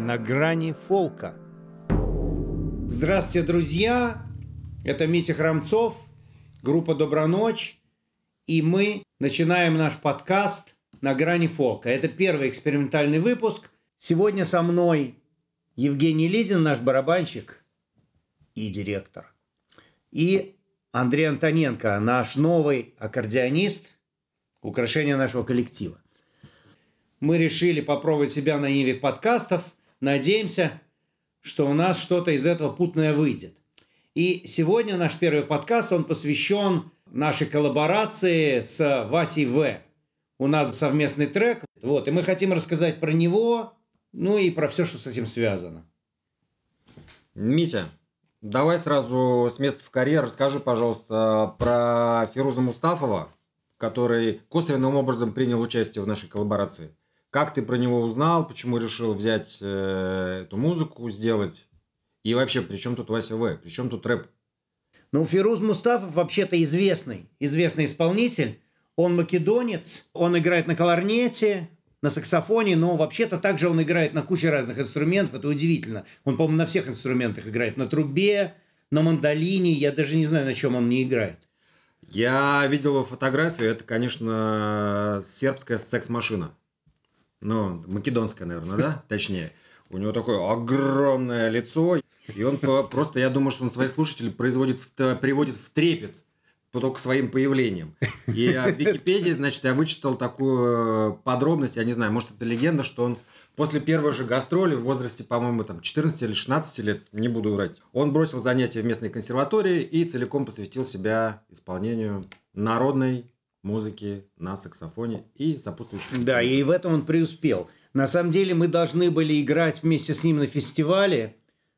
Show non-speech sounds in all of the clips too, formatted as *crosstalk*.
на грани фолка. Здравствуйте, друзья! Это Митя Храмцов, группа «Доброночь», и мы начинаем наш подкаст «На грани фолка». Это первый экспериментальный выпуск. Сегодня со мной Евгений Лизин, наш барабанщик и директор. И Андрей Антоненко, наш новый аккордеонист, украшение нашего коллектива. Мы решили попробовать себя на ниве подкастов. Надеемся, что у нас что-то из этого путное выйдет. И сегодня наш первый подкаст, он посвящен нашей коллаборации с Васей В. У нас совместный трек, вот, и мы хотим рассказать про него, ну и про все, что с этим связано. Митя, давай сразу с места в карьер расскажи, пожалуйста, про Фируза Мустафова, который косвенным образом принял участие в нашей коллаборации. Как ты про него узнал, почему решил взять э, эту музыку, сделать? И вообще, при чем тут Вася В? При чем тут рэп? Ну, Фируз Мустафов вообще-то известный, известный исполнитель. Он македонец, он играет на кларнете, на саксофоне, но вообще-то также он играет на куче разных инструментов. Это удивительно. Он, по-моему, на всех инструментах играет. На трубе, на мандолине. Я даже не знаю, на чем он не играет. Я видел его фотографию. Это, конечно, сербская секс-машина. Ну, македонская, наверное, да? *laughs* Точнее. У него такое огромное лицо. И он просто, я думаю, что он своих слушателей производит, приводит в трепет только своим появлением. И в *laughs* Википедии, значит, я вычитал такую подробность, я не знаю, может, это легенда, что он после первой же гастроли в возрасте, по-моему, там 14 или 16 лет, не буду врать, он бросил занятия в местной консерватории и целиком посвятил себя исполнению народной музыки на саксофоне и сопутствующих. Да, и в этом он преуспел. На самом деле мы должны были играть вместе с ним на фестивале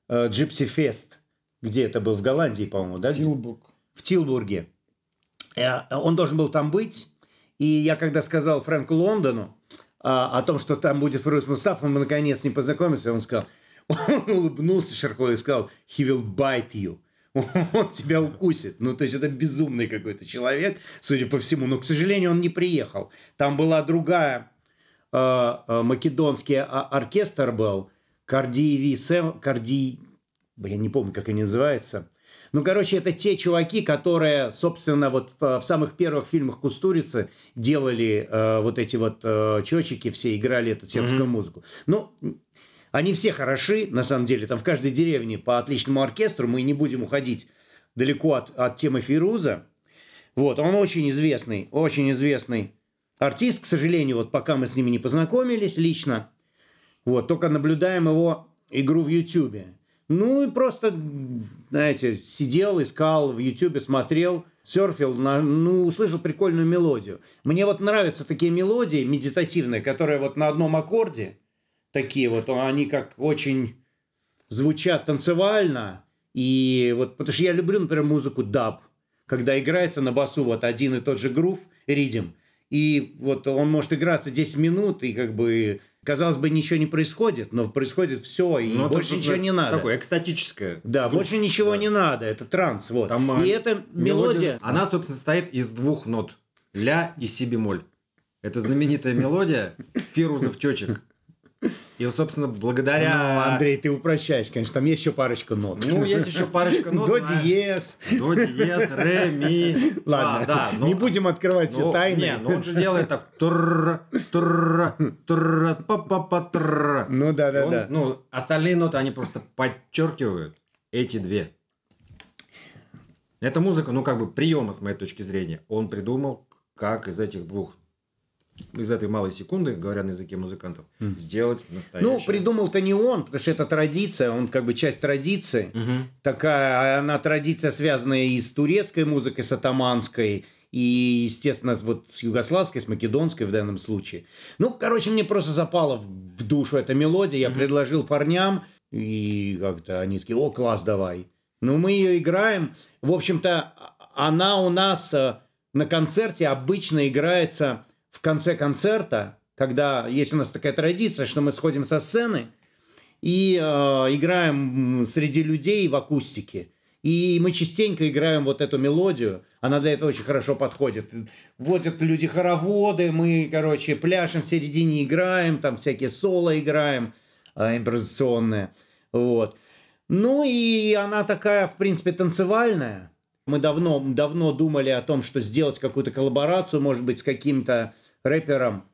э, Gypsy Fest. Где это был? В Голландии, по-моему, да? Тилбург. В Тилбурге. Э, он должен был там быть. И я когда сказал Фрэнку Лондону а, о том, что там будет Фруз Мустаф, мы наконец не познакомились, он сказал, *laughs* он улыбнулся широко и сказал, he will bite you. *laughs* он тебя укусит. Ну, то есть это безумный какой-то человек, судя по всему. Но, к сожалению, он не приехал. Там была другая э, э, македонский оркестр был, Карди Висем, Карди, я не помню, как они называются. Ну, короче, это те чуваки, которые, собственно, вот в, в самых первых фильмах Кустурицы делали э, вот эти вот э, чечики, все играли эту сербскую mm-hmm. музыку. Ну, они все хороши, на самом деле, там в каждой деревне по отличному оркестру, мы не будем уходить далеко от, от темы Фируза. Вот, он очень известный, очень известный артист, к сожалению, вот пока мы с ними не познакомились лично, вот, только наблюдаем его игру в Ютьюбе. Ну, и просто, знаете, сидел, искал в Ютьюбе, смотрел, серфил, на, ну, услышал прикольную мелодию. Мне вот нравятся такие мелодии медитативные, которые вот на одном аккорде – такие вот, они как очень звучат танцевально. И вот, потому что я люблю, например, музыку даб, когда играется на басу вот один и тот же грув, ридим, и вот он может играться 10 минут, и как бы, казалось бы, ничего не происходит, но происходит все, и но ну, больше ничего не надо. Такое экстатическое. Да, Тут, больше ничего да. не надо, это транс, вот. Там, и эта мелодия... Она, собственно, состоит из двух нот. Ля и си бемоль. Это знаменитая мелодия Фирузов чечек. И, собственно, благодаря... Ну, Андрей, ты упрощаешь, конечно, там есть еще парочка нот. Ну, есть еще парочка нот. До диез. До диез, ре, ми. Ладно, да, но... не будем открывать все ну, тайны. Не, но он же делает так. Ну, да, да, да. Ну, остальные ноты, они просто подчеркивают эти две. Эта музыка, ну, как бы приема, с моей точки зрения, он придумал, как из этих двух из этой малой секунды, говоря на языке музыкантов, mm. сделать настоящее. Ну, придумал-то не он, потому что это традиция, он как бы часть традиции. Mm-hmm. Такая, она традиция, связанная и с турецкой музыкой, с атаманской, и, естественно, вот с югославской, с македонской в данном случае. Ну, короче, мне просто запала в душу эта мелодия, я mm-hmm. предложил парням, и как-то они такие, о, класс, давай. Ну, мы ее играем. В общем-то, она у нас э, на концерте обычно играется в конце концерта, когда есть у нас такая традиция, что мы сходим со сцены и э, играем среди людей в акустике. И мы частенько играем вот эту мелодию, она для этого очень хорошо подходит. Вот это люди хороводы, мы, короче, пляшем в середине играем, там всякие соло играем. э, импровизационная. Вот. Ну и она такая, в принципе, танцевальная. Мы давно, давно думали о том, что сделать какую-то коллаборацию, может быть, с каким-то рэпером,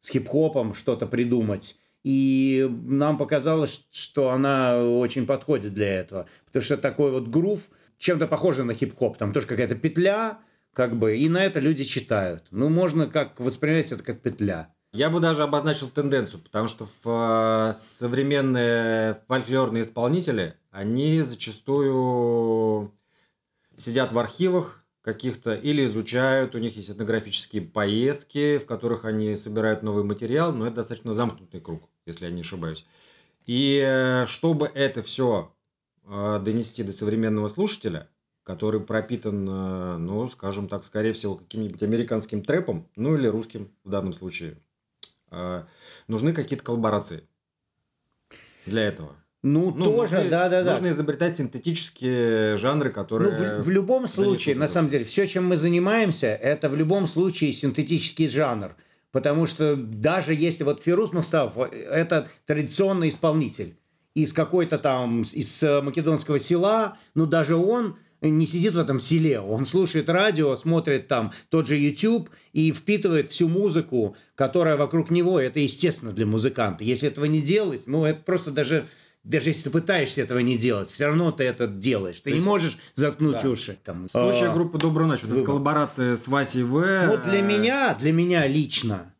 с хип-хопом что-то придумать. И нам показалось, что она очень подходит для этого. Потому что такой вот грув, чем-то похоже на хип-хоп. Там тоже какая-то петля, как бы, и на это люди читают. Ну, можно как воспринять это как петля. Я бы даже обозначил тенденцию, потому что в, э, современные фольклорные исполнители, они зачастую сидят в архивах каких-то или изучают, у них есть этнографические поездки, в которых они собирают новый материал, но это достаточно замкнутый круг, если я не ошибаюсь. И э, чтобы это все э, донести до современного слушателя, который пропитан, ну, скажем так, скорее всего, каким-нибудь американским трэпом, ну или русским в данном случае, Э, нужны какие-то коллаборации для этого. Ну, ну тоже, нужно, да, да, да. Нужно изобретать синтетические жанры, которые... Ну, в, в любом случае, на самом деле, все, чем мы занимаемся, это в любом случае синтетический жанр. Потому что даже если вот Фирус Мустав, это традиционный исполнитель из какой-то там, из македонского села, ну даже он не сидит в этом селе, он слушает радио, смотрит там тот же YouTube и впитывает всю музыку, которая вокруг него. Это естественно для музыканта. Если этого не делать, ну это просто даже даже если ты пытаешься этого не делать, все равно ты это делаешь. Ты То не можешь заткнуть да. уши. Там, в случае а, группы «Доброй ночи», вот коллаборация с Васей В. Вот для меня, для меня лично,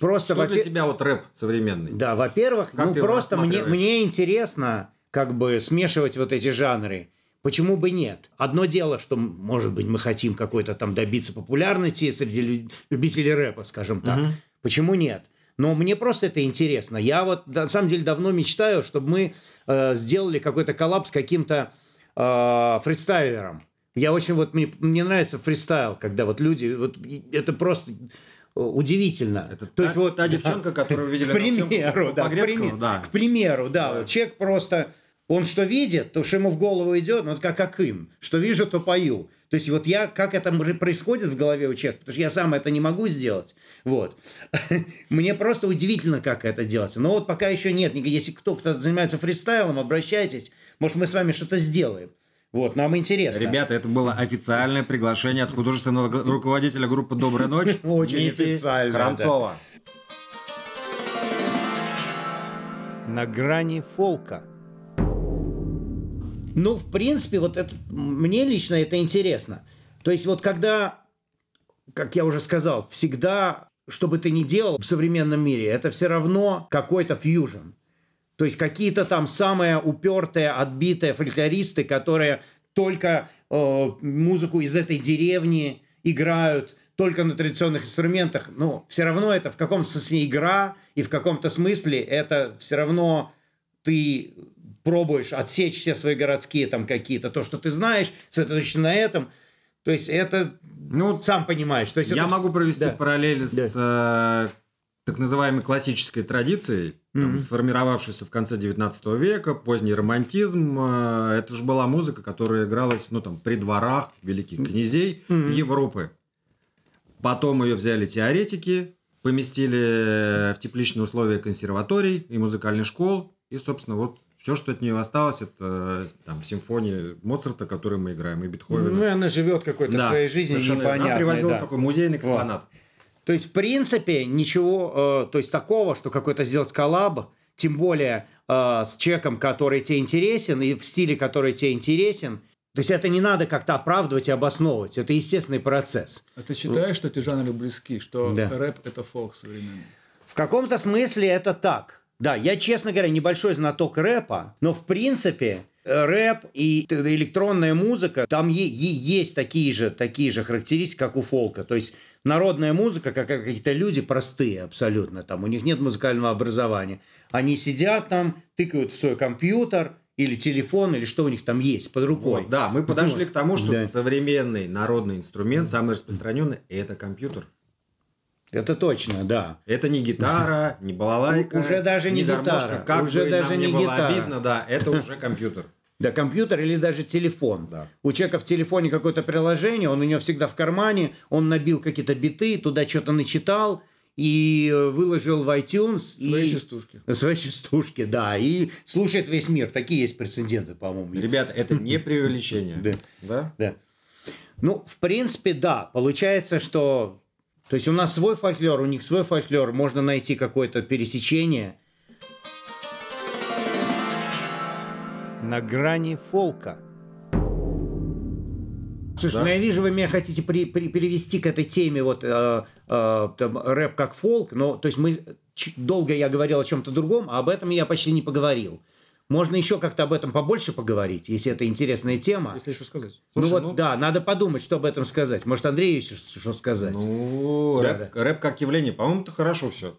Просто что для тебя вот рэп современный? Да, во-первых, ну просто мне, мне интересно как бы смешивать вот эти жанры. Почему бы нет? Одно дело, что, может быть, мы хотим какой-то там добиться популярности среди любителей рэпа, скажем так. Угу. Почему нет? Но мне просто это интересно. Я вот, на самом деле, давно мечтаю, чтобы мы э, сделали какой-то коллаб с каким-то э, фристайлером. Я очень вот, мне, мне нравится фристайл, когда вот люди, вот это просто удивительно. Это То та, есть вот та *laughs* девчонка, которую видели к примеру, да, к, примеру, да. к примеру, да, да. Вот человек просто он что видит, то что ему в голову идет, ну, вот как Акын. Что вижу, то пою. То есть вот я, как это происходит в голове у человека, потому что я сам это не могу сделать. Вот. *laughs* Мне просто удивительно, как это делается. Но вот пока еще нет. Если кто-то занимается фристайлом, обращайтесь. Может, мы с вами что-то сделаем. Вот, нам интересно. Ребята, это было официальное приглашение от художественного руководителя группы «Добрая ночь» *laughs* Очень официально. Храмцова. На грани фолка. Ну, в принципе, вот это, мне лично это интересно. То есть вот когда, как я уже сказал, всегда, что бы ты ни делал в современном мире, это все равно какой-то фьюжн. То есть какие-то там самые упертые, отбитые фольклористы, которые только э, музыку из этой деревни играют только на традиционных инструментах, но все равно это в каком-то смысле игра, и в каком-то смысле это все равно ты пробуешь отсечь все свои городские там какие-то, то, что ты знаешь, сосредоточиться на этом. То есть это, ну, сам понимаешь. То есть я это... могу провести да. параллель да. с э, так называемой классической традицией, mm-hmm. там, сформировавшейся в конце 19 века, поздний романтизм. Э, это же была музыка, которая игралась ну, там, при дворах великих князей mm-hmm. Европы. Потом ее взяли теоретики, поместили в тепличные условия консерваторий и музыкальных школ. И, собственно, вот все, что от нее осталось, это там симфония Моцарта, которую мы играем, и Бетховена. Ну, и она живет какой-то да, своей жизнью непонятной. Она привозила да. такой музейный экспонат. Вот. То есть, в принципе, ничего, э, то есть такого, что какой-то сделать коллаб, тем более э, с чеком, который тебе интересен, и в стиле, который тебе интересен, то есть это не надо как-то оправдывать и обосновывать. Это естественный процесс. А ты считаешь, что эти жанры близки, что да. рэп – это фолк современный? В каком-то смысле это так. Да, я, честно говоря, небольшой знаток рэпа, но в принципе рэп и электронная музыка, там есть такие же, такие же характеристики, как у фолка. То есть народная музыка, как какие-то люди простые абсолютно, там у них нет музыкального образования. Они сидят там, тыкают в свой компьютер, или телефон, или что у них там есть под рукой. Вот, да, мы подошли вот. к тому, что да. современный народный инструмент, самый распространенный, это компьютер. Это точно, да. Это не гитара, *laughs* не балалайка. Уже даже не, не гитара. Как уже бы даже нам не, не гитара. было обидно, да, *laughs* это уже компьютер. Да, компьютер или даже телефон. Да. У человека в телефоне какое-то приложение, он у него всегда в кармане, он набил какие-то биты, туда что-то начитал, и выложил в iTunes. Свои и... частушки. Свои частушки, да. И слушает весь мир. Такие есть прецеденты, по-моему. Ребята, это не *laughs* преувеличение. Да. Да? Да. Ну, в принципе, да. Получается, что... То есть у нас свой фольклор, у них свой фольклор. Можно найти какое-то пересечение. На грани фолка. Слушай, Да. ну я вижу, вы меня хотите при- при- перевести к этой теме вот э, э, там, рэп как фолк, но то есть мы долго я говорил о чем-то другом, а об этом я почти не поговорил. Можно еще как-то об этом побольше поговорить, если это интересная тема. Если еще сказать. ну Слушай, вот, да, надо подумать, что об этом сказать. Может, Андрей есть что, сказать? Ну, Да, рэп, рэп как явление, по-моему, ты хорошо все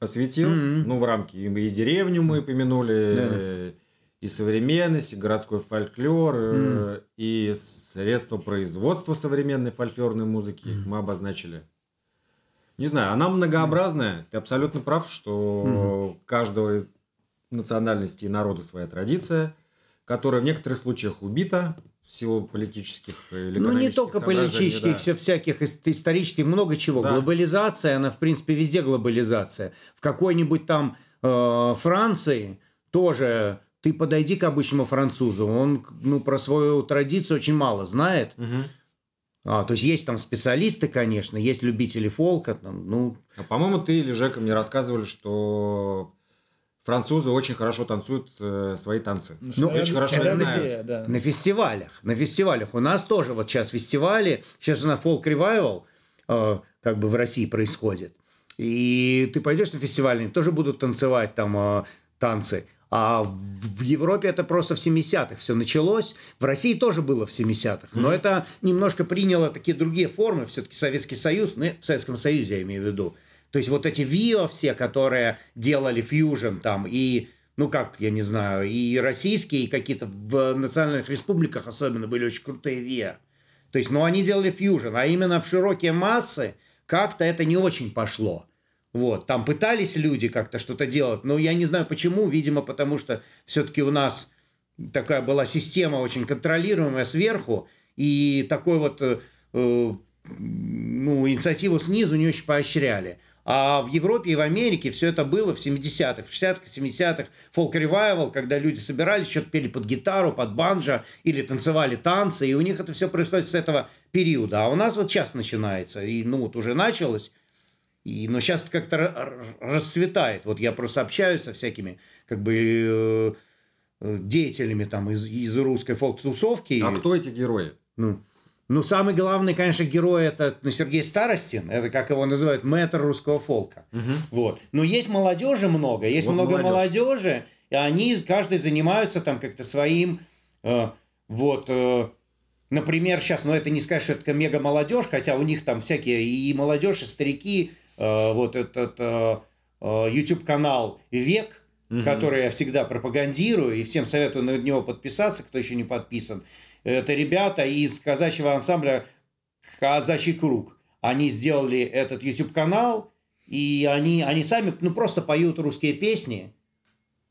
осветил. Ну, в рамки и деревню мы помянули, э, и современность, и городской фольклор, э, и средства производства современной фольклорной музыки мы обозначили. Не знаю, она многообразная. Ты абсолютно прав, что у каждого национальности и народа своя традиция, которая в некоторых случаях убита в силу политических или Ну, не только политических, да. все всяких ис- исторических, много чего. Да. Глобализация, она, в принципе, везде глобализация. В какой-нибудь там э, Франции тоже ты подойди к обычному французу, он ну, про свою традицию очень мало знает. Мгм. А, то есть есть там специалисты, конечно, есть любители фолка, там, ну, А, по-моему, ты или Жека мне рассказывали, что французы очень хорошо танцуют э, свои танцы. Ну, Ну, очень хорошо я знаю. где, да. на фестивалях. На фестивалях. У нас тоже вот сейчас фестивали. Сейчас же на Folk Revival э, как бы в России происходит. И ты пойдешь на фестиваль, они тоже будут танцевать там э, танцы. А в Европе это просто в 70-х все началось. В России тоже было в 70-х. Но это немножко приняло такие другие формы. Все-таки Советский Союз, ну, в Советском Союзе я имею в виду. То есть вот эти ВИО все, которые делали фьюжн там и ну как, я не знаю, и российские, и какие-то в национальных республиках особенно были очень крутые ВИА. То есть, ну, они делали фьюжн, а именно в широкие массы как-то это не очень пошло. Вот, там пытались люди как-то что-то делать, но я не знаю почему, видимо, потому что все-таки у нас такая была система очень контролируемая сверху, и такой вот, э, э, ну, инициативу снизу не очень поощряли. А в Европе и в Америке все это было в 70-х, в 60-х, 70-х. Фолк ревайвал, когда люди собирались, что-то пели под гитару, под банджо или танцевали танцы, и у них это все происходит с этого периода. А у нас вот сейчас начинается, и ну вот уже началось, и, но сейчас как-то ра- ра- расцветает. Вот я просто общаюсь со всякими как бы э, э, деятелями там из, из русской фолк-тусовки. А кто эти герои? ну, ну, самый главный, конечно, герой это ну, Сергей Старостин. Это, как его называют, мэтр русского фолка. Вот. Но есть молодежи много, есть Вот много молодежь. молодежи, и они каждый занимаются там как-то своим, э, вот, э, например, сейчас, ну это не сказать, что это мега молодежь, хотя у них там всякие и молодежь, и старики, э, вот этот э, э, YouTube-канал «Век», который я всегда пропагандирую, и всем советую на него подписаться, кто еще не подписан. Это ребята из казачьего ансамбля «Казачий круг». Они сделали этот YouTube-канал, и они, они сами ну, просто поют русские песни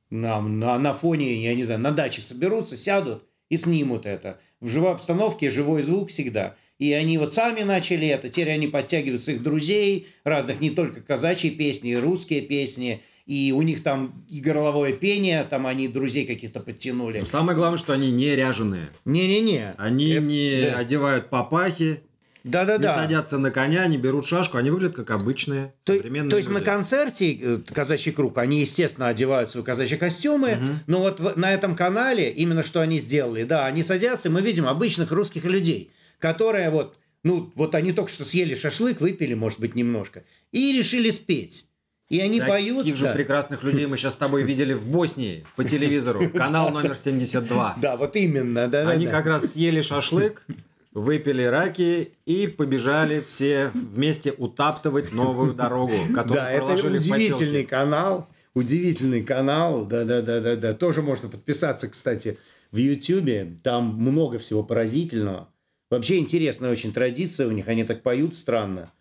на, на, на фоне, я не знаю, на даче соберутся, сядут и снимут это. В живой обстановке живой звук всегда. И они вот сами начали это, теперь они подтягивают своих друзей, разных не только казачьи песни, русские песни, и у них там и горловое пение, там они друзей каких-то подтянули. Но самое главное, что они не ряженые. Не-не-не. Они Это- не да. одевают папахи, не Да-да-да. садятся на коня, не берут шашку. Они выглядят как обычные То, современные то есть на люди. концерте э, «Казачий круг» они, естественно, одевают свои казачьи костюмы, но вот в- на этом канале именно что они сделали, да, они садятся, и мы видим обычных русских людей, которые вот, ну, вот они только что съели шашлык, выпили, может быть, немножко, и решили спеть. И они поют... Таких же да. прекрасных людей мы сейчас с тобой видели в Боснии по телевизору. Канал номер 72. Да, вот именно, да, Они да, как раз съели шашлык, выпили раки и побежали все вместе утаптывать новую дорогу, *laughs* которую Да, это проложили в удивительный канал. Удивительный канал. Да, да, да, да, да. Тоже можно подписаться, кстати, в Ютьюбе. Там много всего поразительного. Вообще интересная очень традиция у них. Они так поют странно.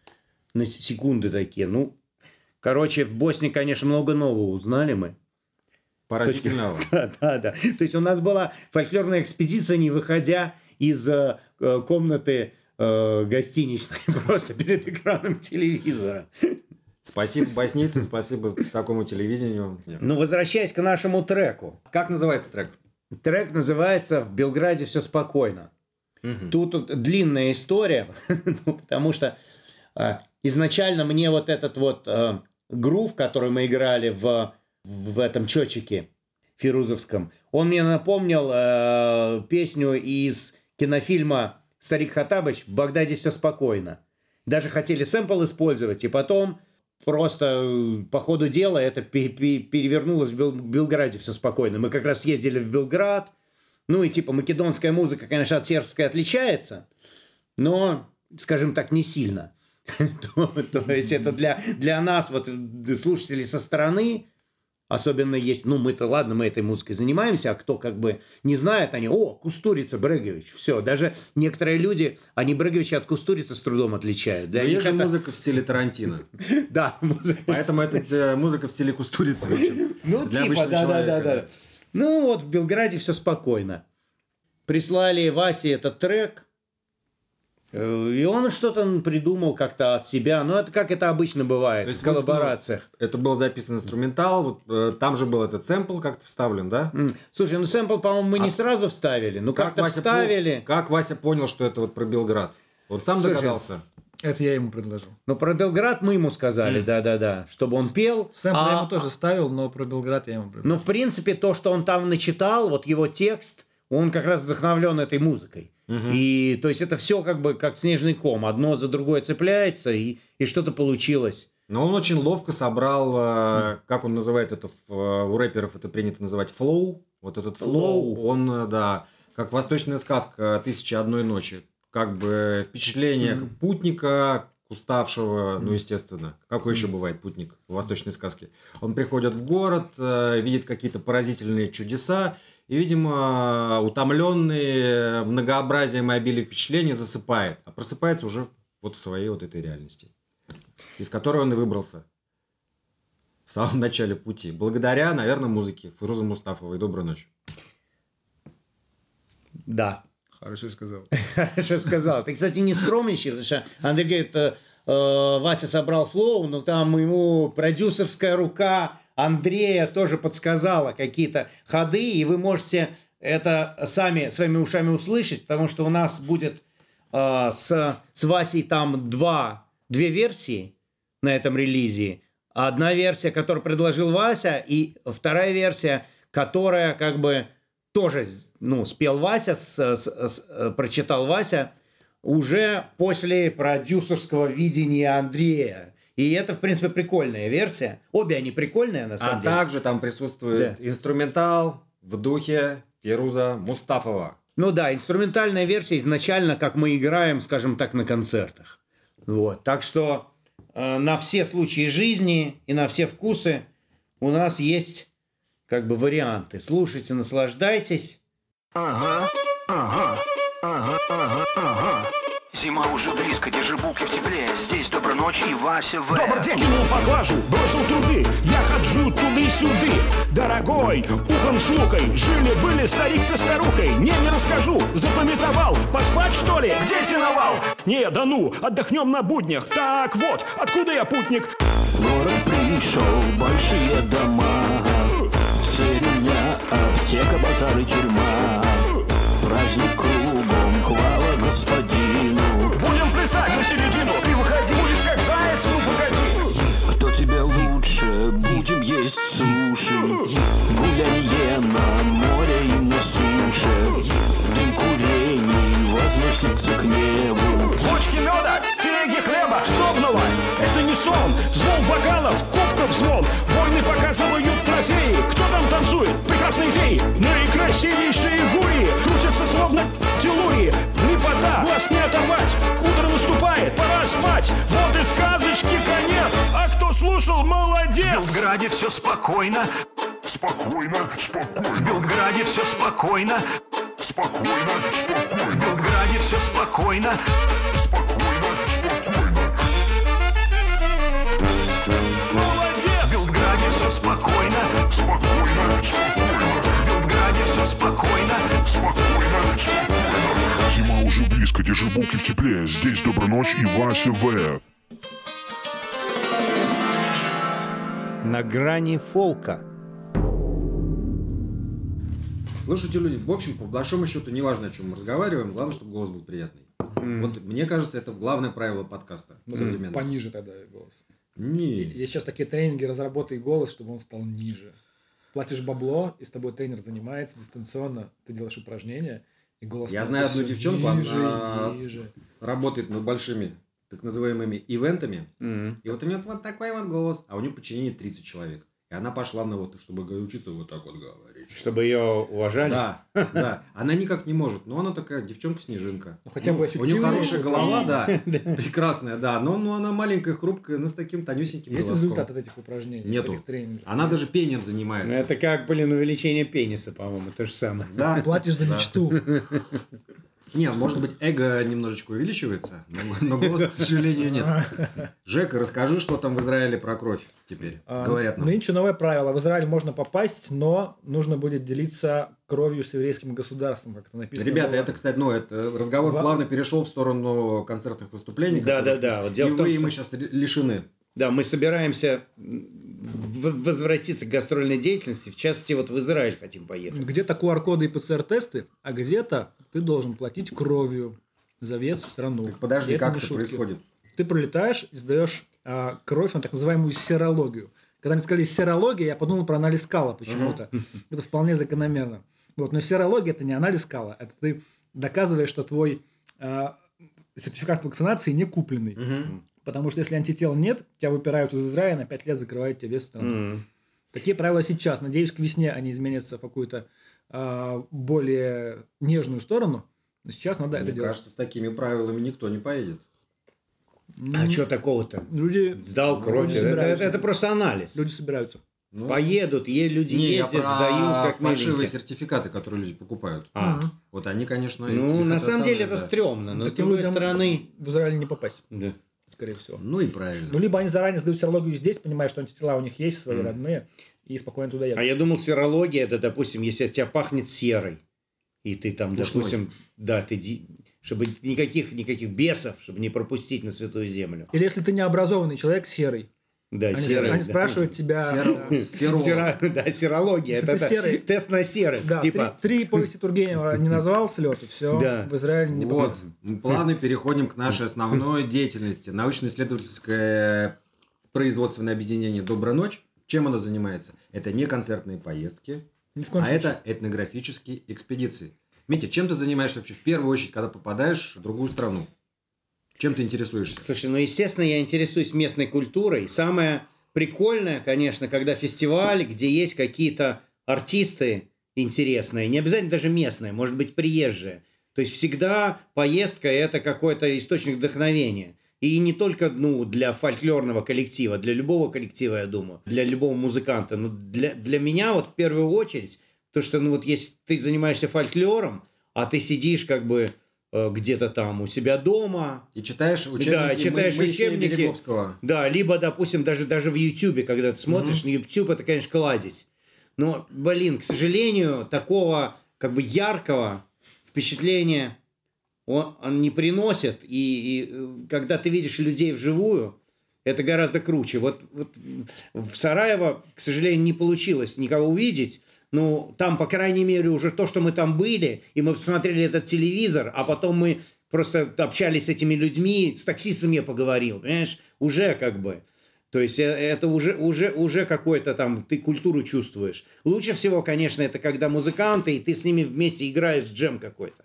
На секунды такие. Ну, короче, в Боснии, конечно, много нового узнали мы. Поразительного. *laughs* Да, да, да. То есть у нас была фольклорная экспедиция, не выходя из э, э, комнаты э, гостиничной, *laughs* просто перед экраном телевизора. Спасибо Боснийце, спасибо такому телевидению. Ну, возвращаясь к нашему треку. Как называется трек? Трек называется «В Белграде все спокойно». Угу. Тут длинная история, *laughs* ну, потому что э, изначально мне вот этот вот э, грув, который мы играли в, в этом чечике фирузовском, он мне напомнил э, песню из кинофильма «Старик Хатабыч» «В Багдаде все спокойно». Даже хотели сэмпл использовать, и потом просто э, по ходу дела это перевернулось в Белграде все спокойно. Мы как раз ездили в Белград, ну и типа македонская музыка, конечно, от сербской отличается, но, скажем так, не сильно. *laughs* То есть это для, для нас, вот слушателей со стороны, Особенно есть, ну мы-то ладно, мы этой музыкой занимаемся, а кто как бы не знает, они, о, Кустурица, Брегович, все. Даже некоторые люди, они Бреговича от Кустурицы с трудом отличают. Для них это музыка в стиле Тарантино. *laughs* Да, Поэтому это э, музыка в стиле Кустурицы. *laughs* Ну, типа, да-да-да. Ну вот в Белграде все спокойно. Прислали Васе этот трек – Э, и он что-то придумал как-то от себя. Но это как это обычно бывает То есть, в коллаборациях. Это был записан инструментал, вот, э, там же был этот сэмпл как-то вставлен, да? Слушай, ну сэмпл, по-моему, мы а... не сразу вставили, ну как-то Вася вставили. По... Как Вася понял, что это вот про Белград? Он сам Слушай, догадался? Это я ему предложил. Ну, про Белград мы ему сказали, да-да-да, чтобы он пел. Сэмпл а... я ему тоже ставил, но про Белград я ему предложил. Ну, в принципе, то, что он там начитал, вот его текст, он как раз вдохновлен этой музыкой. Угу. И то есть это все как бы как снежный ком, одно за другое цепляется, и, и что-то получилось. Но он очень ловко собрал, mm. как он называет это, э, у рэперов это принято называть flow. Вот этот flow, он, э, да, как восточная сказка «Тысяча одной ночи». Как бы впечатление mm. путника, уставшего, ну, естественно, какой еще бывает путник в восточной сказке. Он приходит в город, видит какие-то поразительные чудеса, и, видимо, утомленный многообразием и обилием впечатлений засыпает, а просыпается уже вот в своей вот этой реальности, из которой он и выбрался в самом начале пути. Благодаря, наверное, музыке Фируза Мустафовой. Доброй ночи. Да. Хорошо сказал. *laughs* Хорошо сказал. Ты, кстати, не скромничай, потому что Андрей говорит, э, Вася собрал флоу, но там ему продюсерская рука Андрея тоже подсказала какие-то ходы, и вы можете это сами своими ушами услышать, потому что у нас будет э, с, с Васей там два, две версии на этом релизе. Одна версия, которую предложил Вася, и вторая версия, которая как бы тоже ну, спел Вася, с, с, с, прочитал Вася уже после продюсерского видения Андрея. И это, в принципе, прикольная версия. Обе они прикольные, на самом а деле. А также там присутствует да. инструментал в духе Феруза Мустафова. Ну да, инструментальная версия изначально, как мы играем, скажем так, на концертах. Вот. Так что э, на все случаи жизни и на все вкусы у нас есть как бы варианты. Слушайте, наслаждайтесь. Ага, ага, ага, ага, ага. Зима уже близко, держи булки в тепле. Здесь доброй ночи и Вася В. Добрый день! Кинул поглажу, бросил труды. Я ходжу туды-сюды. Дорогой, ухом слухай. Жили-были старик со старухой. Не, не расскажу, запамятовал. Поспать что ли? Где сеновал? Не, да ну, отдохнем на буднях. Так вот, откуда я путник? Город пришел, большие дома. Церня, аптека, базар и тюрьма будем Белграде все спокойно. Спокойно, спокойно. В Белграде все спокойно. Спокойно, спокойно. В Белграде все спокойно. Спокойно, спокойно. Молодец! В Белграде все спокойно. Спокойно, спокойно. В Белграде все спокойно. Спокойно, спокойно. Зима уже близко, держи булки в тепле. Здесь Добрая ночь и Вася В на грани фолка. Слушайте, люди, в общем, по большому счету, неважно, о чем мы разговариваем, главное, чтобы голос был приятный. Вот мне кажется, это главное правило подкаста современного. Пониже тогда голос. Не. Есть сейчас такие тренинги, разработай голос, чтобы он стал ниже. Платишь бабло, и с тобой тренер занимается дистанционно, ты делаешь упражнения, и голос Я знаю одну девчонку, ниже, она- ниже. Работает над большими так называемыми ивентами. И вот у нее вот такой вот голос, а у нее подчинение 30 человек. И она пошла на вот, чтобы учиться вот так вот говорить. Чтобы ее уважали. Да, да. Она никак не может. Но она такая девчонка-снежинка. Ну, хотя бы У нее хорошая голова, *laughs* да. Прекрасная, да. Но, но она маленькая, хрупкая, но с таким тонюсеньким Есть голоском. результат от этих упражнений, Нету. этих тренингов. Она даже пением Ну, занимается. это как, блин, увеличение пениса, по-моему, то же самое. Да. Платишь за мечту. *laughs* Не, может быть, эго немножечко увеличивается, но, но голос, к сожалению, нет. *laughs* Жека, расскажи, что там в Израиле про кровь теперь. А, Говорят нам. Нынче новое правило. В Израиль можно попасть, но нужно будет делиться кровью с еврейским государством, как это написано. Ребята, было. это, кстати, ну, это разговор Два- плавно перешел в сторону концертных выступлений. Да, которые- да, да. Вот И дело в том, вы, и что- мы сейчас лишены. Да, мы собираемся возвратиться к гастрольной деятельности. В частности, вот в Израиль хотим поехать. Где-то QR-коды и ПЦР-тесты, а где-то ты должен платить кровью за вес в страну. Так подожди, как это шутки. происходит? Ты пролетаешь и сдаешь а, кровь на так называемую серологию. Когда мне сказали серология, я подумал про анализ кала почему-то. Это вполне закономерно. Вот, но серология это не анализ кала, это ты доказываешь, что твой а, сертификат вакцинации не купленный. Потому что если антител нет, тебя выпирают из Израиля, на 5 лет закрывают тебе вес страны. М. Такие правила сейчас. Надеюсь, к весне они изменятся в какую-то а, более нежную сторону. Но сейчас надо это Мне делать. кажется, с такими правилами никто не поедет. А что такого-то? Люди, Сдал кровь. люди Это, собираются. это просто анализ. люди собираются. Ну, Поедут, е- люди не, я ездят, про сдают, как фальшивые миленькие. сертификаты, которые люди покупают. А, Вот они, конечно... ну, на это самом деле это да. стрёмно, но с Таким другой людям стороны... в Израиль не попасть, Да. Скорее всего. Ну и правильно. Ну, либо они заранее сдают серологию здесь, понимая, что антитела у них есть, свои родные, и спокойно туда едут. А я думал, серология, это, допустим, если от тебя пахнет серой, и ты там, Ушной. допустим, да, ты, чтобы никаких, никаких бесов, чтобы не пропустить на святую землю. Или если ты необразованный человек, серый. Да, Они, серая. они да. спрашивают тебя... Серо- э, серо- да, серология. Это, это серый- тест на серость. Да, типа, три, три повести Тургенева не назвал слеты, все, Да. в Израиль не Вот, мы плавно переходим к нашей основной деятельности. Научно-исследовательское производственное объединение «Добрая ночь». Чем оно занимается? Это не концертные поездки, Ни в коем а случае. это этнографические экспедиции. Митя, чем ты занимаешься вообще в первую очередь, когда попадаешь в другую страну? Чем ты интересуешься? Слушай, ну, естественно, я интересуюсь местной культурой. Самое прикольное, конечно, когда фестиваль, где есть какие-то артисты интересные, не обязательно даже местные, может быть, приезжие. То есть всегда поездка – это какой-то источник вдохновения. И не только ну, для фольклорного коллектива, для любого коллектива, я думаю, для любого музыканта. Но для, для меня вот в первую очередь, то, что ну, вот если ты занимаешься фольклором, а ты сидишь как бы где-то там у себя дома, И читаешь учебники Да, читаешь Моисея учебники. Да, либо, допустим, даже, даже в Ютубе, когда ты смотришь на YouTube, это, конечно, кладезь. Но, блин, к сожалению, такого как бы яркого впечатления он, он не приносит. И, и, э, когда ты видишь людей вживую, это гораздо круче. Вот, вот в Сараево, к сожалению, не получилось никого увидеть. Ну, там, по крайней мере, уже то, что мы там были, и мы посмотрели этот телевизор, а потом мы просто общались с этими людьми, с таксистом я поговорил, понимаешь, уже как бы. То есть э, это уже, уже, уже какой-то там, ты культуру чувствуешь. Лучше всего, конечно, это когда музыканты, и ты с ними вместе играешь джем какой-то.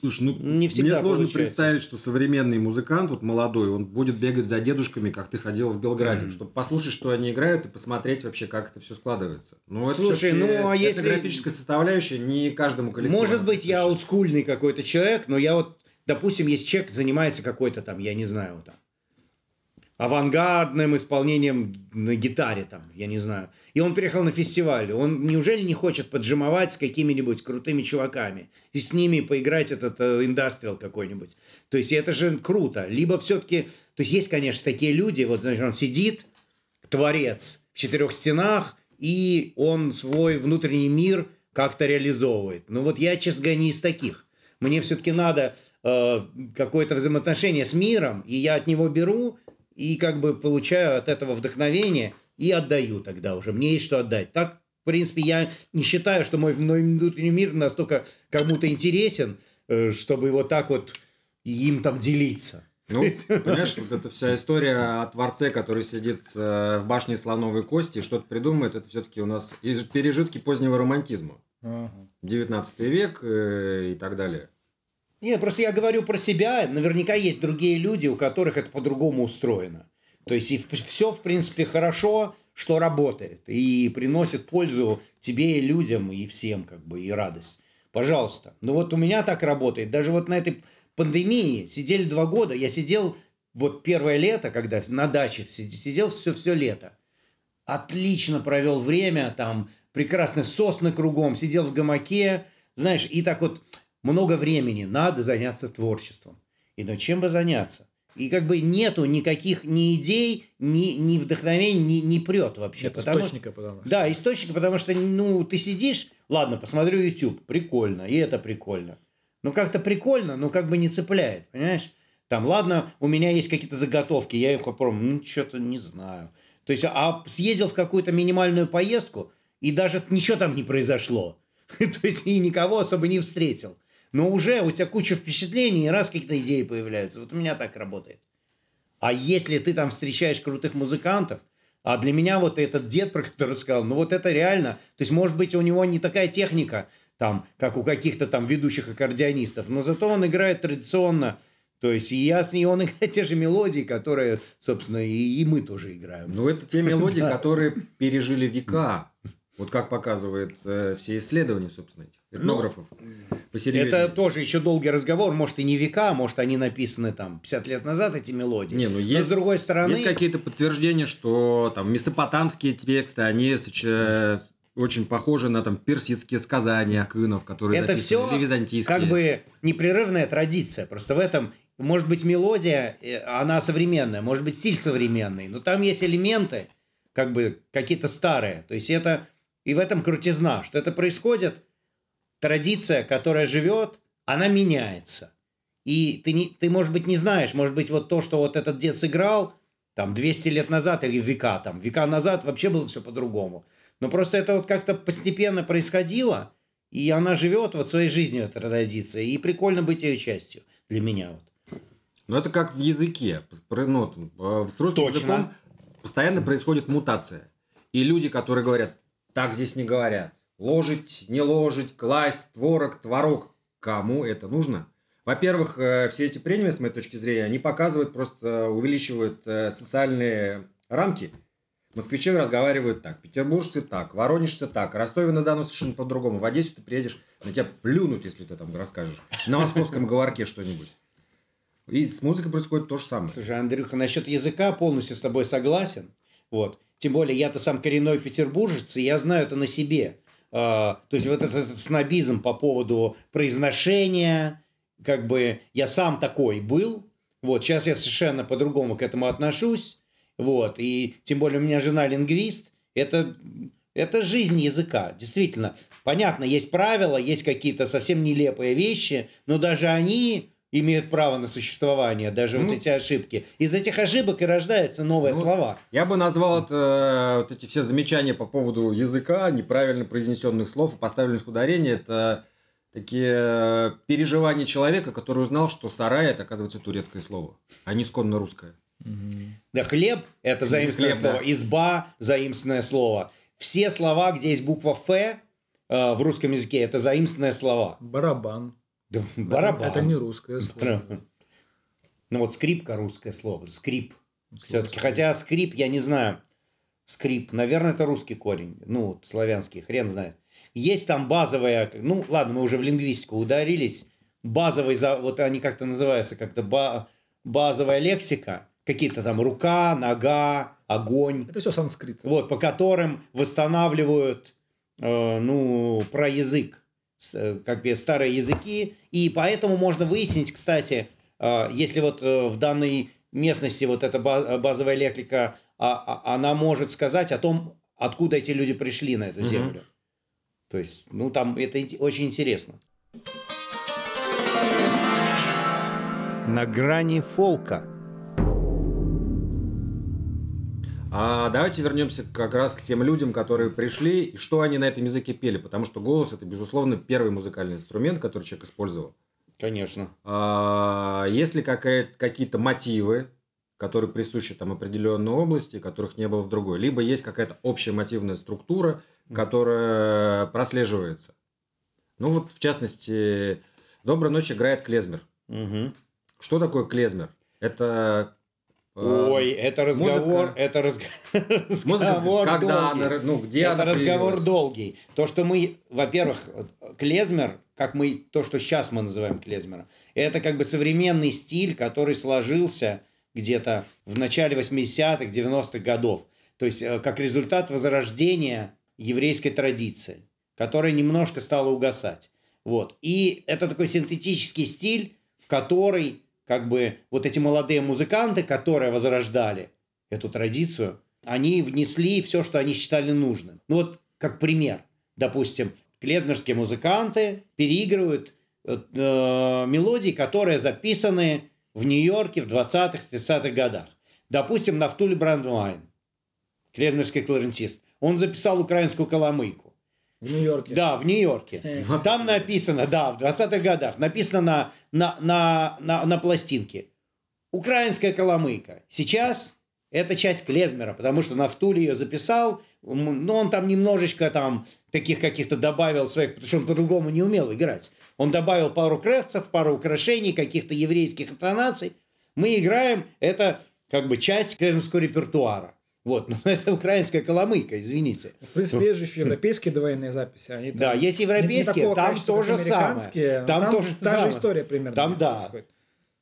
Слушай, ну, Не всегда мне сложно получается. представить, что современный музыкант, вот молодой, он будет бегать за дедушками, как ты ходил в Белграде, чтобы послушать, что они играют, и посмотреть вообще, как это все складывается. Ну, это Слушай, всё-таки ну, а если- этнографическая составляющая не каждому коллективу. Может быть, я олдскульный какой-то человек, но я вот, допустим, есть человек, занимается какой-то там, я не знаю, там, авангардным исполнением на гитаре там, я не знаю. И он приехал на фестиваль. Он неужели не хочет поджимовать с какими-нибудь крутыми чуваками и с ними поиграть этот э, индастриал какой-нибудь? То есть это же круто. Либо все-таки... То есть есть, конечно, такие люди, вот, знаешь, он сидит, творец в четырех стенах, и он свой внутренний мир как-то реализовывает. Ну вот я, честно говоря, не из таких. Мне все-таки надо э, какое-то взаимоотношение с миром, и я от него беру, и как бы получаю от этого вдохновение, и отдаю тогда уже. Мне есть что отдать. Так, в принципе, я не считаю, что мой внутренний мир настолько кому-то интересен, э, чтобы его так вот им там делиться. Ну, *laughs* понимаешь, вот эта вся история о творце, который сидит э, в башне слоновой кости, что-то придумает, это все-таки у нас из- пережитки позднего романтизма. 19 век э, и так далее. Нет, просто я говорю про себя. Наверняка есть другие люди, у которых это по-другому устроено. То есть и все, в принципе, хорошо, что работает. И приносит пользу тебе и людям, и всем, как бы, и радость. Пожалуйста. Ну вот у меня так работает. Даже вот на этой пандемии сидели два года. Я сидел вот первое лето, когда на даче сид- сидел все-все лето. Отлично провел время, там прекрасные сосны кругом, сидел в гамаке, знаешь, и так вот много времени, надо заняться творчеством. И ну чем бы заняться? И как бы нету никаких ни идей, ни, ни вдохновений, ни, ни прет вообще. Нет потому- источника, потому что. Да, источника, потому что, ну, ты сидишь, ладно, посмотрю YouTube, прикольно, и это прикольно. Ну, как-то прикольно, но как бы не цепляет, понимаешь? Там, ладно, у меня есть какие-то заготовки, я их попробую, ну, что-то не знаю. То есть, а съездил в какую-то минимальную поездку, и даже ничего там не произошло. *laughs* То есть, и никого особо не встретил. Но уже у тебя куча впечатлений, и раз какие-то идеи появляются. Вот у меня так работает. А если ты там встречаешь крутых музыкантов, а для меня вот этот дед, про который сказал, ну вот это реально, то есть может быть у него не такая техника, там, как у каких-то там ведущих аккордеонистов, но зато он играет традиционно, то есть и я с ней, он играет те же мелодии, которые, собственно, и, и мы тоже играем. Ну, это те мелодии, *laughs* которые пережили века. Вот как показывают э, все исследования, собственно, этих этнографов. по серьезнее. Это тоже еще долгий разговор, может и не века, может они написаны там 50 лет назад, эти мелодии. Не, ну Но есть, с другой стороны... есть какие-то подтверждения, что там месопотамские тексты, они соча- очень похожи на там персидские сказания акынов, которые это записаны, все или византийские. как бы непрерывная традиция. Просто в этом может быть мелодия, э, она современная, может быть стиль современный, но там есть элементы, как бы какие-то старые. То есть это и в этом крутизна, что это происходит традиция, которая живет, она меняется. И ты, не, ты, может быть, не знаешь, может быть, вот то, что вот этот дед сыграл, там, 200 лет назад или века, там, века назад вообще было все по-другому. Но просто это вот как-то постепенно происходило, и она живет вот своей жизнью, эта традиция. И прикольно быть ее частью для меня. Вот. Ну, это как в языке. Ну, э, с русским Точно. языком постоянно происходит мутация. И люди, которые говорят, так здесь не говорят. Ложить, не ложить, класть, творог, творог. Кому это нужно? Во-первых, э, все эти премии, с моей точки зрения, они показывают, просто увеличивают э, социальные рамки. Москвичи разговаривают так, петербуржцы так, воронежцы так, Ростове-на-Дону совершенно по-другому. В Одессу ты приедешь, на тебя плюнут, если ты там расскажешь. На московском говорке что-нибудь. И с музыкой происходит то же самое. Слушай, Андрюха, насчет языка полностью с тобой согласен. Вот. Тем более, я-то сам коренной петербуржец, и я знаю это на себе. А, то есть, вот этот, этот снобизм по поводу произношения, как бы я сам такой был. Вот, сейчас я совершенно по-другому к этому отношусь. Вот, и тем более у меня жена лингвист. Это, это жизнь языка, действительно. Понятно, есть правила, есть какие-то совсем нелепые вещи, но даже они имеют право на существование, даже Ну. вот эти ошибки. Из этих ошибок и рождаются новые Ну, слова. Я бы назвал это, э, вот эти все замечания по поводу языка, неправильно произнесенных слов и поставленных ударений, это такие э, переживания человека, который узнал, что сарай это, оказывается, турецкое слово, а не исконно русское. Да, хлеб – это заимственное Хлеб, да. слово. Изба – заимственное слово. Все слова, где есть буква «ф» э, в русском языке – это заимственные слова. Барабан. Да, Это- барабан. Это, не русское слово. Ну вот скрипка русское слово. Скрип. Все-таки. Хотя скрип, я не знаю. Скрип. Наверное, это русский корень. Ну, вот, славянский. Хрен знает. Есть там базовая... Ну, ладно, мы уже в лингвистику ударились. Базовый... Вот они как-то называются. Как-то ба- базовая лексика. Какие-то там рука, нога, огонь. Это все санскрит. Вот, по которым восстанавливают, э, ну, про язык, как бы старые языки. И поэтому можно выяснить, кстати, э, если вот э, в данной местности вот эта ба- базовая лексика, а- а- она может сказать о том, откуда эти люди пришли на эту землю. То есть, ну, там это очень интересно. На грани фолка. А давайте вернемся как раз к тем людям, которые пришли, и что они на этом языке пели, потому что голос это, безусловно, первый музыкальный инструмент, который человек использовал. Конечно. А есть ли какие-то мотивы, которые присущи там определенной области, которых не было в другой? Либо есть какая-то общая мотивная структура, которая прослеживается. Ну вот, в частности, «Доброй ночи» играет клезмер. Мгм. Что такое клезмер? Это... Ой, это разговор, музыка- это разг- *laughs* Музыка, разговор когда долгий. она, ну, где это она разговор появилась? долгий. То, что мы, во-первых, клезмер, как мы, то, что сейчас мы называем клезмером, это как бы современный стиль, который сложился где-то в начале 80-х, 90-х годов. То есть, э, как результат возрождения еврейской традиции, которая немножко стала угасать. Вот. И это такой синтетический стиль, в который как бы вот эти молодые музыканты, которые возрождали эту традицию, они внесли все, что они считали нужным. Ну вот, как пример, допустим, клезмерские музыканты переигрывают э, мелодии, которые записаны в Нью-Йорке в 20-х, 30-х годах. Допустим, Нафтули Брандвайн, клезмерский кларнетист, он записал украинскую коломыйку. В Нью-Йорке. Да, в Нью-Йорке. Э. Там написано, да, в 20-х годах, написано на, на, на, на, на пластинке. Украинская коломыйка. Сейчас это часть клезмера, потому что Нафтули ее записал, но он там немножечко там таких каких-то добавил своих, потому что он по-другому не умел играть. Он добавил пару крестцев, пару украшений, каких-то еврейских интонаций. Мы играем, это как бы часть клезмерского репертуара. Вот, но *laughs* это украинская коломыйка, извините. В принципе, есть же еще европейские двойные записи. Они там Да, есть европейские, такого там то же самое. Там то же та самое. же история примерно. Там да. происходит.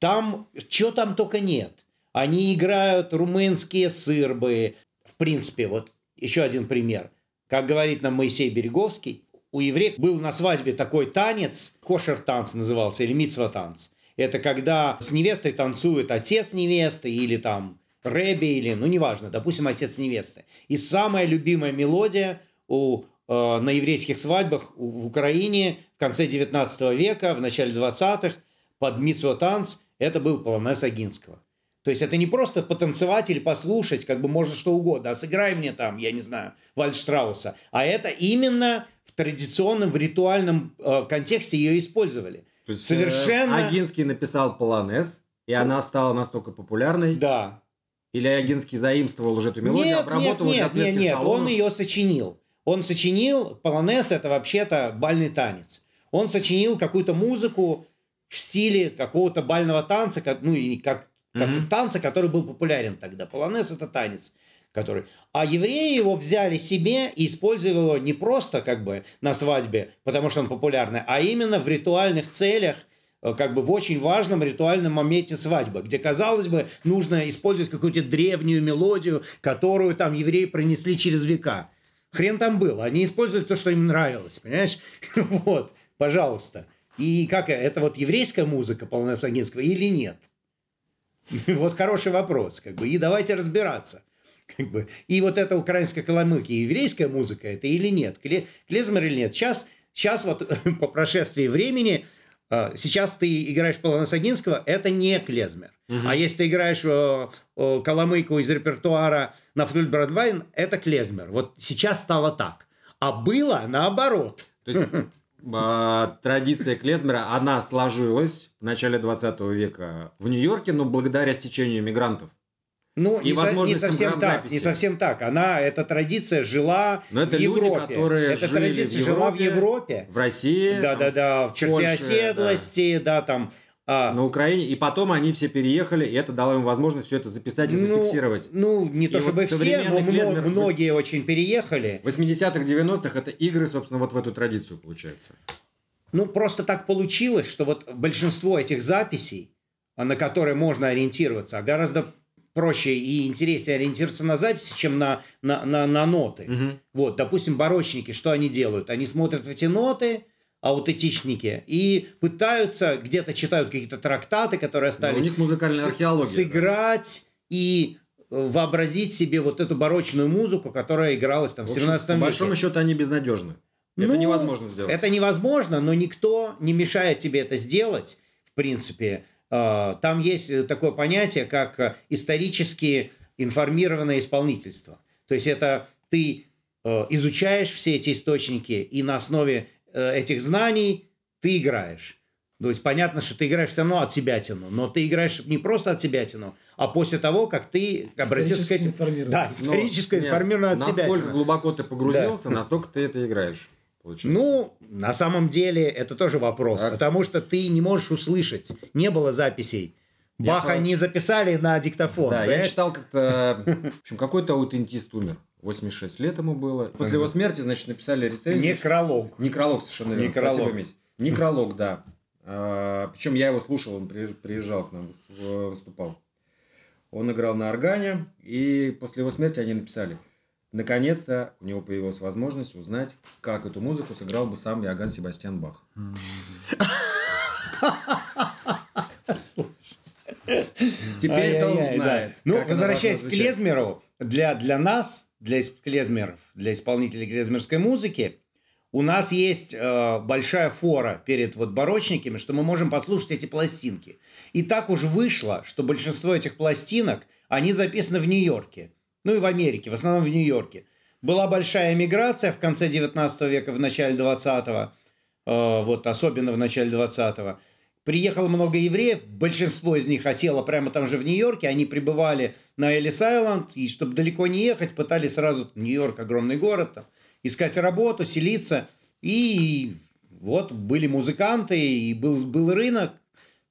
Там, что там только нет. Они играют румынские сырбы. В принципе, вот еще один пример. Как говорит нам Моисей Береговский, у евреев был на свадьбе такой танец, кошер-танц назывался, или мицва-танц. Это когда с невестой танцует отец невесты или там рэби, или, ну, неважно, допустим, отец невесты. И самая любимая мелодия у, э, на еврейских свадьбах у- в Украине в конце 19 века, в начале 20-х, под мицва-танц, это был полонез Агинского. То есть это не просто потанцевать или послушать, как бы можно что угодно, а сыграй мне там, я не знаю, Вальштрауса. А это именно в традиционном, в ритуальном э, контексте ее использовали. То есть, Совершенно... э, Агинский написал полонез, и она стала настолько популярной. Да. Или Агинский заимствовал уже эту мелодию, нет, обработал нет, для нет, нет, салонов. он ее сочинил. Он сочинил, полонез это вообще-то бальный танец. Он сочинил какую-то музыку в стиле какого-то бального танца, как, ну и как, как Мгм. танца, который был популярен тогда. Полонез это танец, который... А евреи его взяли себе и использовали его не просто как бы на свадьбе, потому что он популярный, а именно в ритуальных целях, как бы в очень важном ритуальном моменте свадьбы, где, казалось бы, нужно использовать какую-то древнюю мелодию, которую там евреи пронесли через века. Хрен там был. Они использовали то, что им нравилось, понимаешь? *laughs* Вот, пожалуйста. И как это вот еврейская музыка Полонез Агинского или нет? *laughs* Вот хороший вопрос, как бы. И давайте разбираться. Как бы. И вот эта украинская коломылка, еврейская музыка это или нет? Кле- Клезмер или нет? Сейчас, сейчас вот *laughs* по прошествии времени, э, сейчас ты играешь Полонез Агинского, это не клезмер. А если ты играешь э, э, коломыйку из репертуара на флюль Бродвайн, это клезмер. Вот сейчас стало так. А было наоборот. То есть *laughs* а, традиция клезмера, она сложилась в начале 20 века в Нью-Йорке, но благодаря стечению мигрантов. Ну, И не, со- не совсем так, не совсем так. Она, эта традиция жила Но это в люди, Европе. которые эта жили традиция в жила в Европе, Европе. В России, Да-да-да, в черте Польше, оседлости, да, там. а, на Украине. И потом они все переехали, и это дало им возможность все это записать и ну, зафиксировать. Ну, не то И чтобы вот все, но клезмер многие очень переехали. В 80-х, 90-х это игры, собственно, вот в эту традицию получается. Ну, просто так получилось, что вот большинство этих записей, а, на которые можно ориентироваться, а гораздо проще и интереснее ориентироваться на записи, чем на, на, на, на ноты. Вот, допустим, барочники, что они делают? Они смотрят эти ноты, аутентичники, и пытаются, где-то читают какие-то трактаты, которые Но остались, у них музыкальная с- археология. да. сыграть и э, вообразить себе вот эту барочную музыку, которая игралась там в, В общем, 17 по веке. большому счету они безнадежны. Это Ну, невозможно сделать. Это невозможно, но никто не мешает тебе это сделать, в принципе. Э, Там есть э, такое понятие, как э, исторические информированное исполнительство. То есть это ты изучаешь все эти источники, и на основе этих знаний ты играешь. То есть понятно, что ты играешь все равно от себя тяну, но ты играешь не просто от себя тяну, а после того, как ты обратился к этим... Да, исторически информирован от себя. Насколько глубоко ты погрузился, настолько ты это играешь. Получается. Ну, на самом деле, это тоже вопрос, Так. потому что ты не можешь услышать. Не было записей. Я Баха про- не записали на диктофон. Да, я понимаешь? читал как-то... В общем, какой-то аутентист умер. 86 лет ему было. После его смерти, значит, написали рецензию. Некролог. Некролог, совершенно верно. Некролог. Спасибо. Некролог, да. причем я его слушал, он приезж- приезжал к нам, выступал. Он играл на органе, и после его смерти они написали. Наконец-то у него появилась возможность узнать, как эту музыку сыграл бы сам Иоганн Себастьян Бах. *laughs* Теперь-то он знает. Ну, возвращаясь к клезмеру, для, для нас, для клезмеров, для исполнителей клезмерской музыки, у нас есть э, большая фора перед вот барочниками, что мы можем послушать эти пластинки. И так уж вышло, что большинство этих пластинок, они записаны в Нью-Йорке. Ну и в Америке, в основном в Нью-Йорке. Была большая эмиграция в конце 19 века, в начале 20-го, э, вот особенно в начале 20-го. Приехало много евреев, большинство из них осело прямо там же в Нью-Йорке, они прибывали на Элис-Айленд, и чтобы далеко не ехать, пытались сразу, Нью-Йорк огромный город, там, искать работу, селиться, и вот были музыканты, и был, был рынок,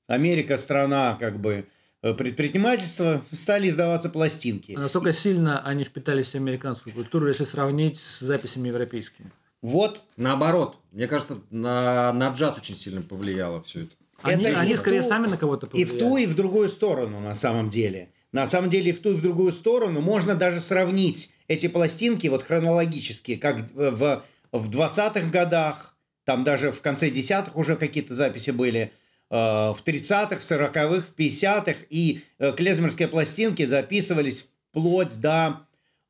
Америка страна как бы предпринимательства, стали издаваться пластинки. А насколько сильно они впитались в американскую культуру, если сравнить с записями европейскими? Вот Наоборот, мне кажется, на, на джаз очень сильно повлияло все это. Они, Это они скорее ту- сами на кого-то И в повлияли. ту, и в другую сторону, на самом деле. На самом деле, и в ту, и в другую сторону можно даже сравнить эти пластинки вот хронологически, как в, в 20-х годах, там даже в конце 10-х уже какие-то записи были, э, в 30-х, в 40-х, в 50-х, и э, клезмерские пластинки записывались вплоть до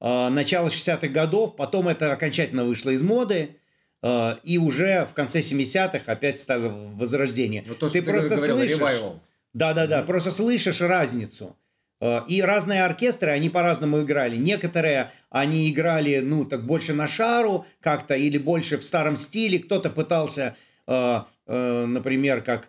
э, начала 60-х годов, потом это окончательно вышло из моды, э, и уже в конце 70-х опять стало возрождение. То, ты ты просто говорил, слышишь... Да-да-да, просто слышишь разницу. Э, И разные оркестры, они по-разному играли. Некоторые, они играли, ну, так больше на шару как-то, или больше в старом стиле. Кто-то пытался, э, э, например, как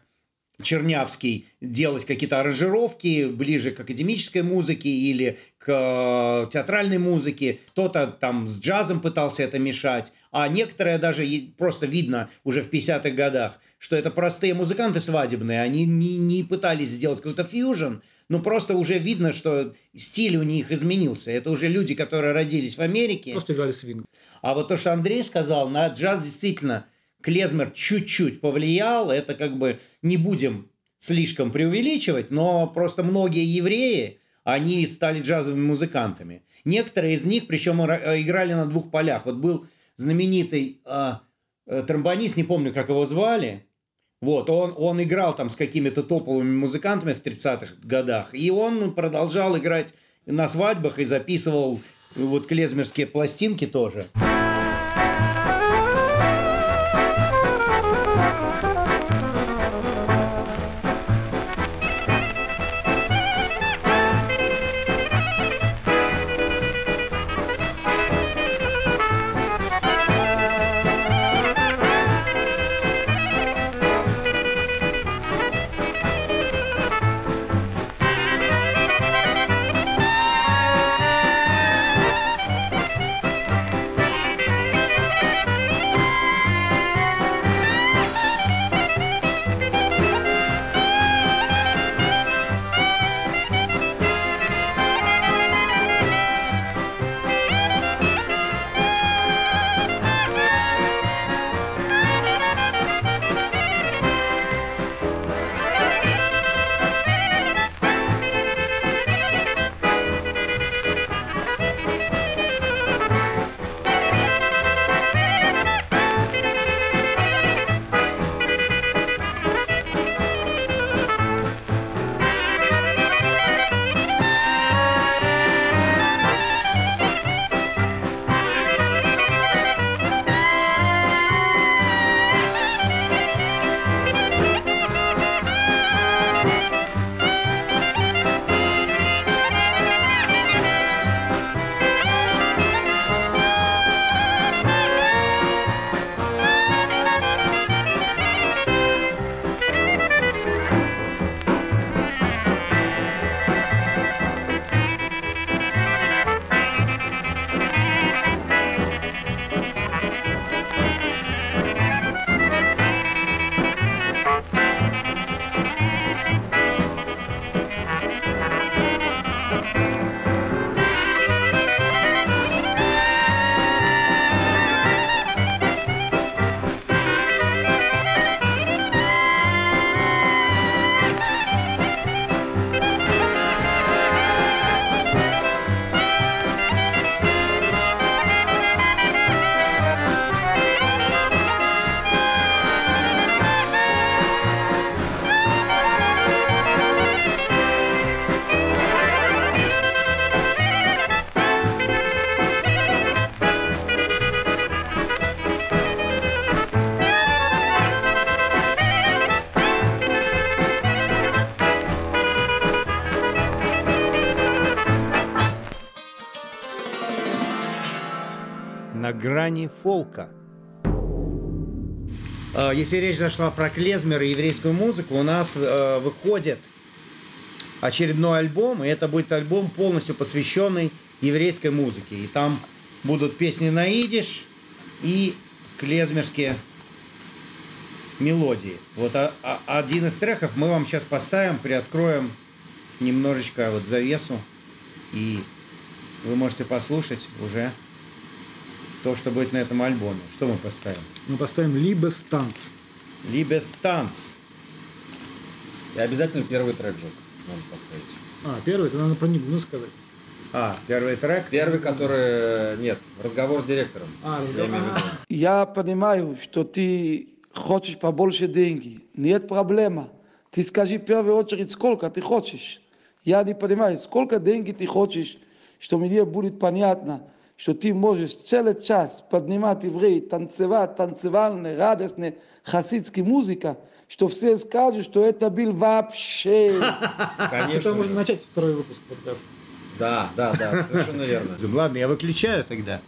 Чернявский, делать какие-то аранжировки ближе к академической музыке или к э, театральной музыке. Кто-то там с джазом пытался это мешать. А некоторые даже просто видно уже в 50-х годах, что это простые музыканты свадебные. Они не, не пытались сделать какой-то фьюжн, но просто уже видно, что стиль у них изменился. Это уже люди, которые родились в Америке. Просто играли свинг. А вот то, что Андрей сказал, на джаз действительно клезмер чуть-чуть повлиял. Это как бы не будем слишком преувеличивать, но просто многие евреи, они стали джазовыми музыкантами. Некоторые из них, причем ра- играли на двух полях. Вот был знаменитый а, э, тромбонист, не помню, как его звали. Вот, он, он играл там с какими-то топовыми музыкантами в 30-х годах. И он продолжал играть на свадьбах и записывал вот клезмерские пластинки тоже. Грани фолка. Э, Если речь зашла про клезмер и еврейскую музыку, у нас э, выходит очередной альбом, и это будет альбом полностью посвященный еврейской музыке. И там будут песни на идиш и клезмерские мелодии. Вот а- а- один из треков мы вам сейчас поставим, приоткроем немножечко вот завесу, и вы можете послушать уже то, что будет на этом альбоме. Что мы поставим? Мы поставим либо станц. Либес танц. И обязательно первый трек, Жек, надо поставить. А, первый, это надо про Нибну сказать. А, первый трек. Первый, который... Нет, разговор с директором. А, Я разговор. виду. Я понимаю, что ты хочешь побольше деньги. Нет проблема. Ты скажи в первую очередь, сколько ты хочешь. Я не понимаю, сколько денег ты хочешь, что мне будет понятно, что ты можешь целый час поднимать евреи, танцевать, танцевальная, радостная хасидская музыка, что все скажут, что это был вообще. *laughs* Конечно. этого можно начать второй выпуск подкаста. Да, да, да, совершенно верно. Ладно, я выключаю тогда.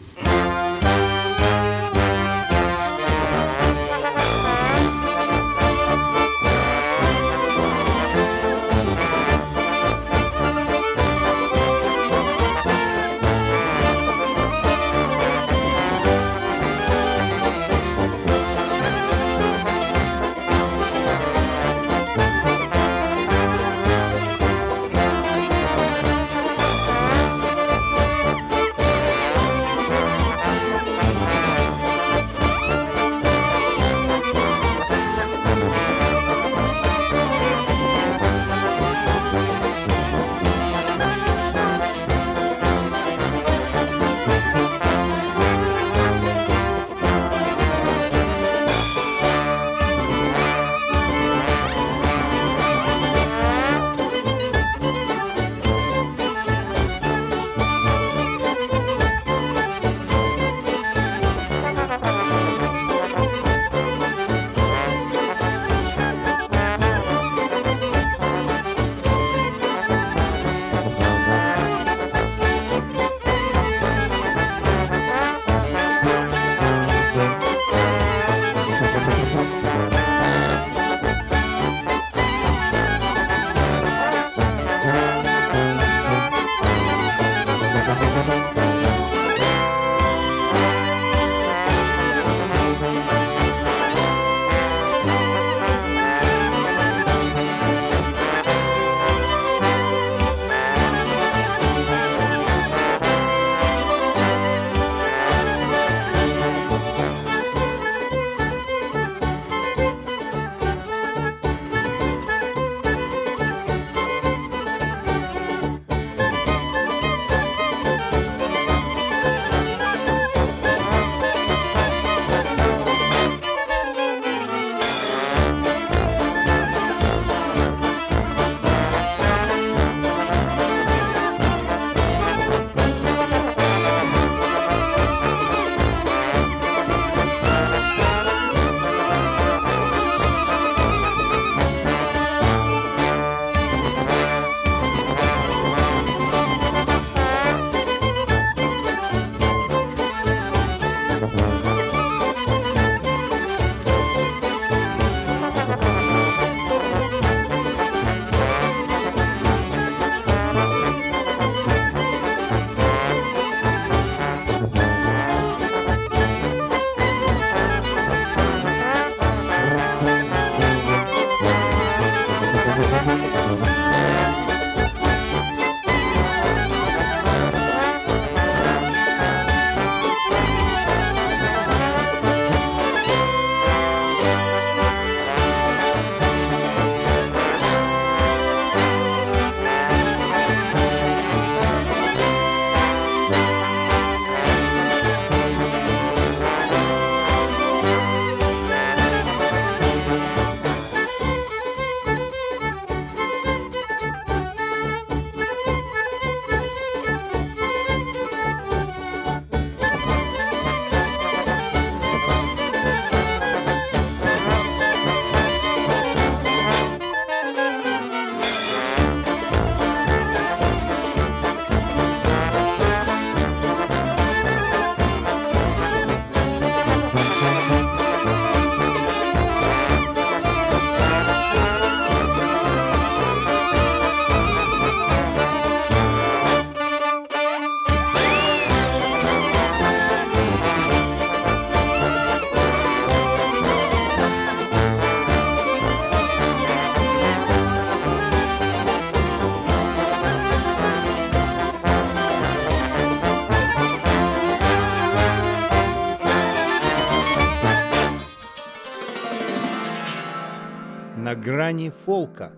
На грани фолка.